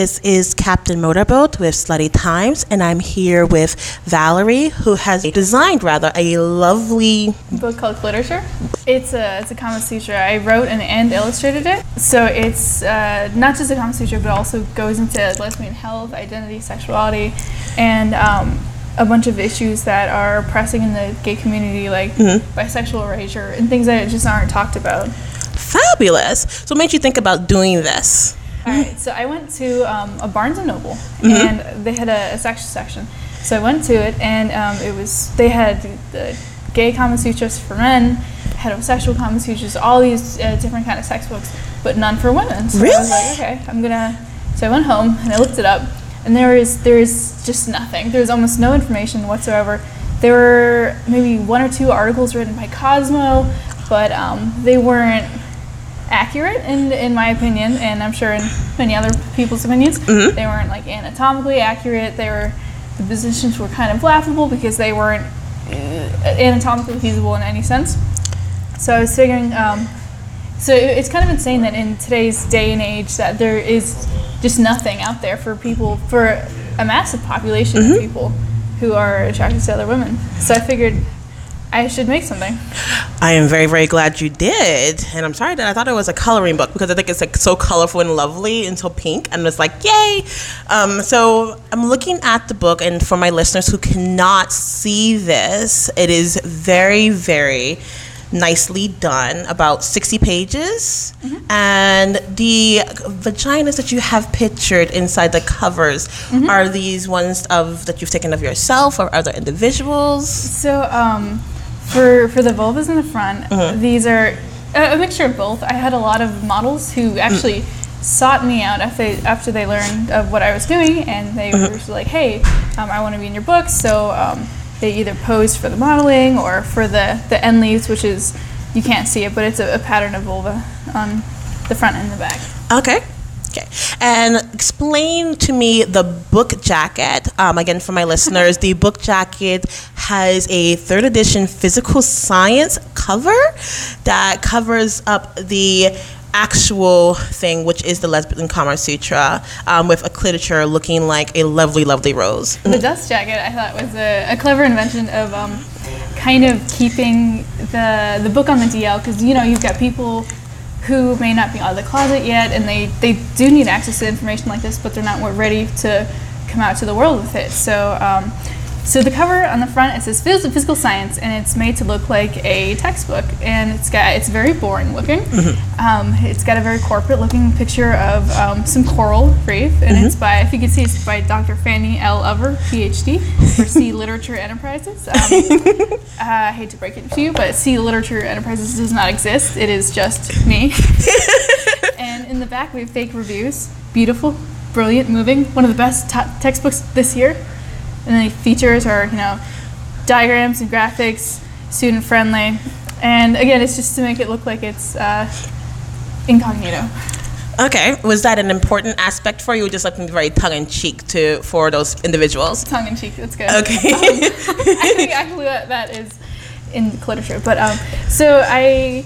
This is Captain Motorboat with Slutty Times, and I'm here with Valerie, who has designed rather a lovely book called Cliterature. It's a it's a Kama Sutra. I wrote and, and illustrated it, so it's uh, not just a Kama Sutra, but also goes into lesbian health, identity, sexuality, and um, a bunch of issues that are pressing in the gay community, like bisexual erasure and things that just aren't talked about. fabulous. So, what made you think about doing this? All right, so I went to um, a Barnes and Noble, and they had a, a section section. So I went to it, and um, it was they had the gay Kama Sutras for men, heterosexual Kama Sutras, all these uh, different kind of sex books, but none for women. So I was like, okay, I'm gonna. So I went home and I looked it up, and there is there is just nothing. There's almost no information whatsoever. There were maybe one or two articles written by Cosmo, but um, they weren't accurate in in my opinion, and I'm sure in many other people's opinions. They weren't like anatomically accurate. They were the positions were kind of laughable because they weren't uh, anatomically feasible in any sense. So I was figuring. Um, so it's kind of insane that in today's day and age that there is just nothing out there for people for a massive population of people who are attracted to other women. So I figured I should make something. I am very, very glad you did. And I'm sorry that I thought it was a coloring book because I think it's like so colorful and lovely and so pink. And it's like, yay. Um, so I'm looking at the book, and for my listeners who cannot see this, it is very, very nicely done, about 60 pages. And the vaginas that you have pictured inside the covers are these ones of that you've taken of yourself or other individuals? So um, for for the vulvas in the front, these are a, a mixture of both. I had a lot of models who actually sought me out after they, after they learned of what I was doing, and they were just like, "Hey, um, I want to be in your book." So um, they either posed for the modeling or for the the end leaves, which is you can't see it, but it's a, a pattern of vulva on the front and the back. Okay. And explain to me the book jacket. Um, again, for my listeners, the book jacket has a third edition physical science cover that covers up the actual thing, which is the Lesbian Kama Sutra, um, with a literature looking like a lovely, lovely rose. The dust jacket I thought was a, a clever invention of um, kind of keeping the the book on the DL because you know you've got people who may not be out of the closet yet and they, they do need access to information like this but they're not ready to come out to the world with it. So um, so the cover on the front it says Phys- physical science and it's made to look like a textbook and it's got it's very boring looking um, it's got a very corporate looking picture of um, some coral reef and it's by if you can see it's by Dr. Fanny L. Uver PhD for Sea Literature Enterprises um, I hate to break it to you, but Sea Literature Enterprises does not exist. It is just me. and in the back, we have fake reviews. Beautiful, brilliant, moving. One of the best t- textbooks this year. And the features are, you know, diagrams and graphics, student friendly. And again, it's just to make it look like it's uh, incognito. Okay. Was that an important aspect for you, just something very tongue in cheek to for those individuals? Tongue in cheek, that's good. Okay. I think actually that, that is in Cliterature. But um, so I,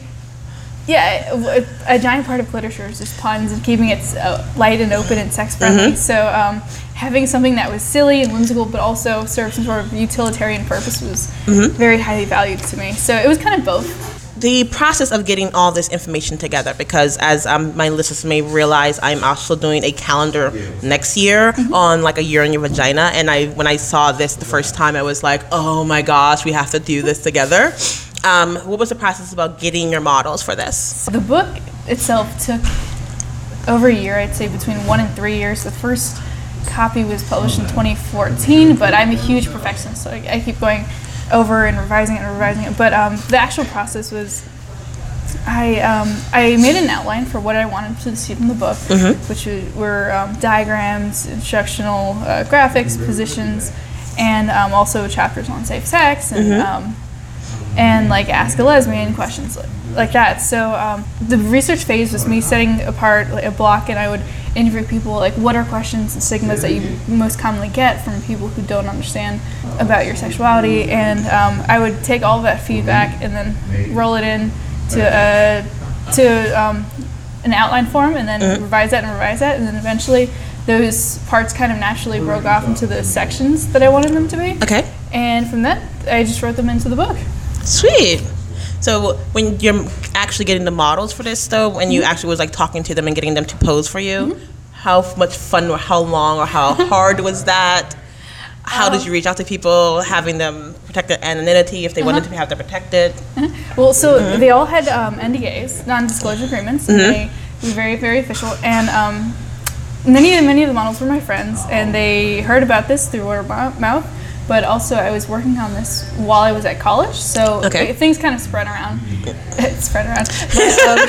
yeah, a giant part of Cliterature is just puns and keeping it uh, light and open and sex friendly. So um, having something that was silly and whimsical, but also served some sort of utilitarian purpose was very highly valued to me. So it was kind of both. the process of getting all this information together because as um, my listeners may realize i'm also doing a calendar next year on like a year in your vagina and i when i saw this the first time i was like oh my gosh we have to do this together um, what was the process about getting your models for this The book itself took over a year, I'd say between one and three years. The first copy was published in 2014, but I'm a huge perfectionist, so I, I keep going over and revising it and revising it. But um, the actual process was I, um, I made an outline for what I wanted to see from the book, which were um, diagrams, instructional uh, graphics, positions, and um, also chapters on safe sex and um, and like ask a lesbian questions like, like that. So um, the research phase was me setting apart like, a block, and I would interview people like, what are questions and stigmas that you most commonly get from people who don't understand about your sexuality, and um, I would take all of that feedback and then roll it in to uh, to um, an outline form, and then revise that and revise that, and then eventually those parts kind of naturally broke off into the sections that I wanted them to be. Okay. And from that, I just wrote them into the book. Sweet. So when you're actually getting the models for this, though, when you mm-hmm. actually was like talking to them and getting them to pose for you, mm-hmm. how much fun or how long or how hard was that? How did uh, you reach out to people, having them protect their anonymity if they wanted uh-huh. to have them protected? Uh-huh. Well, so mm-hmm. they all had um, NDAs, non-disclosure agreements, and they were very, very official. And um, many, many of the models were my friends, and they heard about this through word of mouth. But also, I was working on this while I was at college, so Okay. it- things kind of spread around. spread around. But, um,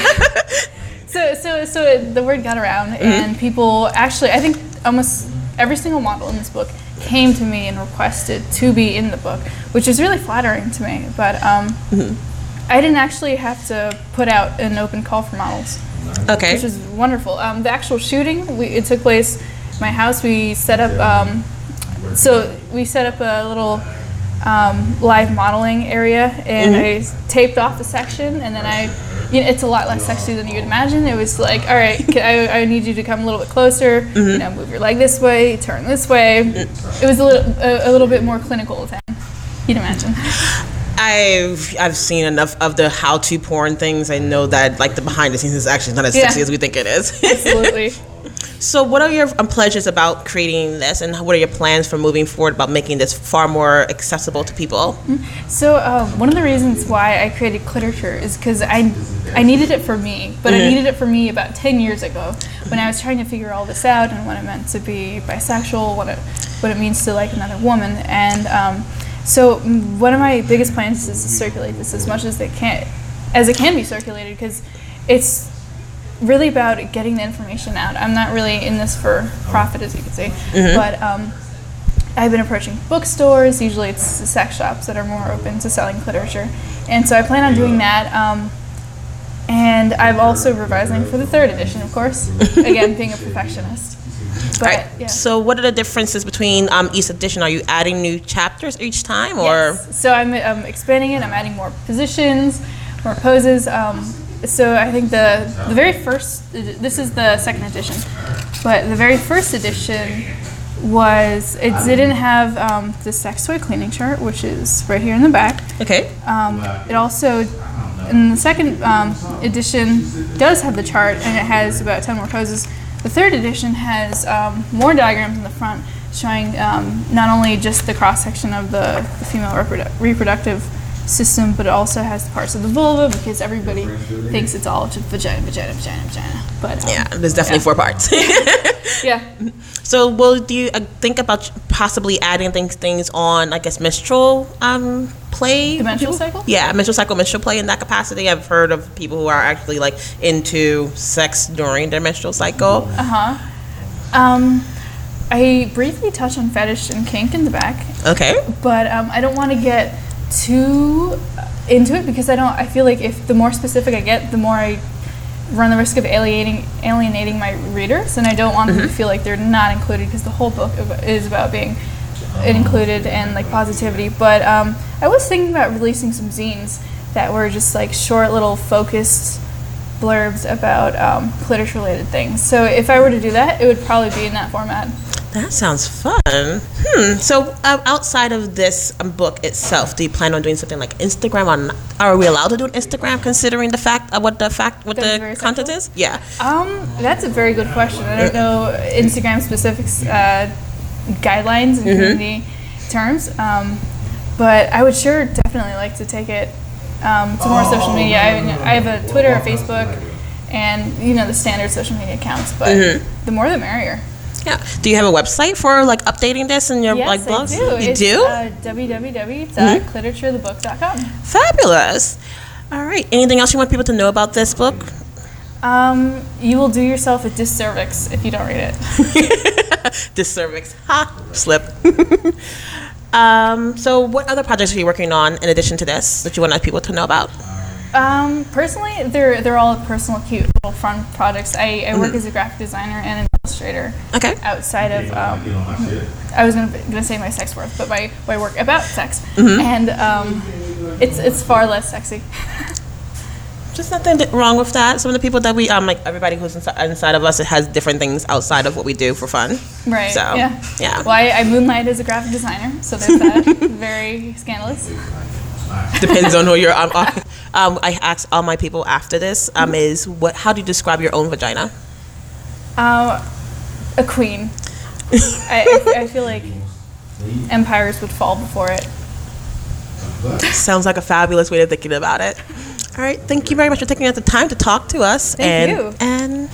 so, so, so the word got around, and people actually, I think almost every single model in this book came to me and requested to be in the book, which is really flattering to me. But um, I didn't actually have to put out an open call for models, Okay. which is wonderful. Um, the actual shooting, we, it took place at my house. We set up, um, so we set up a little um, live modeling area, and I taped off the section, and then I, you know, it's a lot less sexy than you'd imagine. It was like, all right, I, I need you to come a little bit closer. You know, move your leg this way, turn this way. It was a little, a, a little bit more clinical than you'd imagine. I've I've seen enough of the how-to porn things. I know that like the behind the scenes is actually not as Yeah. sexy as we think it is. Absolutely. So, what are your um, pleasures about creating this, and what are your plans for moving forward about making this far more accessible to people? So um, one of the reasons why I created Cliterature is because I I needed it for me, but I needed it for me about ten years ago when I was trying to figure all this out and what it meant to be bisexual, what it what it means to like another woman, and um, so one of my biggest plans is to circulate this as much as they can, as it can be circulated, because it's really about getting the information out. I'm not really in this for profit, as you can see, but um, I've been approaching bookstores. Usually, it's the sex shops that are more open to selling Cliterature, and so I plan on doing that. Um, and I'm also revising for the third edition, of course. Again, being a perfectionist. But Right. yeah. So, what are the differences between um, each edition? Are you adding new chapters each time, or Yes. So I'm, um expanding it. I'm adding more positions, more poses. Um, so I think the the very first this is the second edition, but the very first edition was it didn't have um, the sex toy cleaning chart, which is right here in the back. okay? Um, it also, in the second um, edition, does have the chart and it has about 10 more poses. The third edition has um, more diagrams in the front showing um, not only just the cross section of the, the female reprodu- reproductive system, but it also has parts of the vulva because everybody thinks it's all just vagina, vagina, vagina, vagina. But um, Yeah, there's definitely yeah. four parts. yeah. so, will do you uh, think about possibly adding things things on, I guess, menstrual um, play? The menstrual cycle? Yeah, menstrual cycle, menstrual play in that capacity. I've heard of people who are actually like into sex during their menstrual cycle. Uh huh. Um, I briefly touched on fetish and kink in the back. Okay. but um, I don't want to get too into it because I don't. I feel like if the more specific I get, the more I run the risk of alienating alienating my readers, and I don't want them to feel like they're not included because the whole book is about being included and like positivity. But um, I was thinking about releasing some zines that were just like short little focused blurbs about um, clitoris related things. So if I were to do that, it would probably be in that format. That sounds fun. Hmm. So, uh, outside of this um, book itself, do you plan on doing something like Instagram? On are we allowed to do an Instagram, considering the fact uh, what the fact what it's the content is? Yeah. Um, that's a very good question. I don't know Instagram specifics, uh, guidelines and community terms, um, but I would sure definitely like to take it um, to more social media. I, I have a Twitter, a Facebook, and you know the standard social media accounts. But the more the merrier. Yeah. Do you have a website for like updating this in your Yes, like I do. You it's, do? Uh, www.cliteraturethebook.com. Fabulous. All right. Anything else you want people to know about this book? Um, you will do yourself a disservice if you don't read it. this cervix. Ha! Slip. um, so, what other projects are you working on in addition to this that you want people to know about? Um, personally, they're they're all personal, cute, little fun projects. I, I work as a graphic designer and an illustrator. Okay. Outside of, um, I was gonna, gonna say my sex work, but my, my work about sex, and um, it's it's far less sexy. Just nothing wrong with that. Some of the people that we, um, like everybody who's inside, inside of us, it has different things outside of what we do for fun. Right. So, yeah. yeah. Well, I, I moonlight as a graphic designer, so there's that. Very scandalous. Depends on who you're. Um, um, I ask all my people after this um, is what? How do you describe your own vagina? Uh, a queen. I, I, I feel like empires would fall before it. Sounds like a fabulous way of thinking about it. All right, thank you very much for taking out the time to talk to us. Thank and, you. And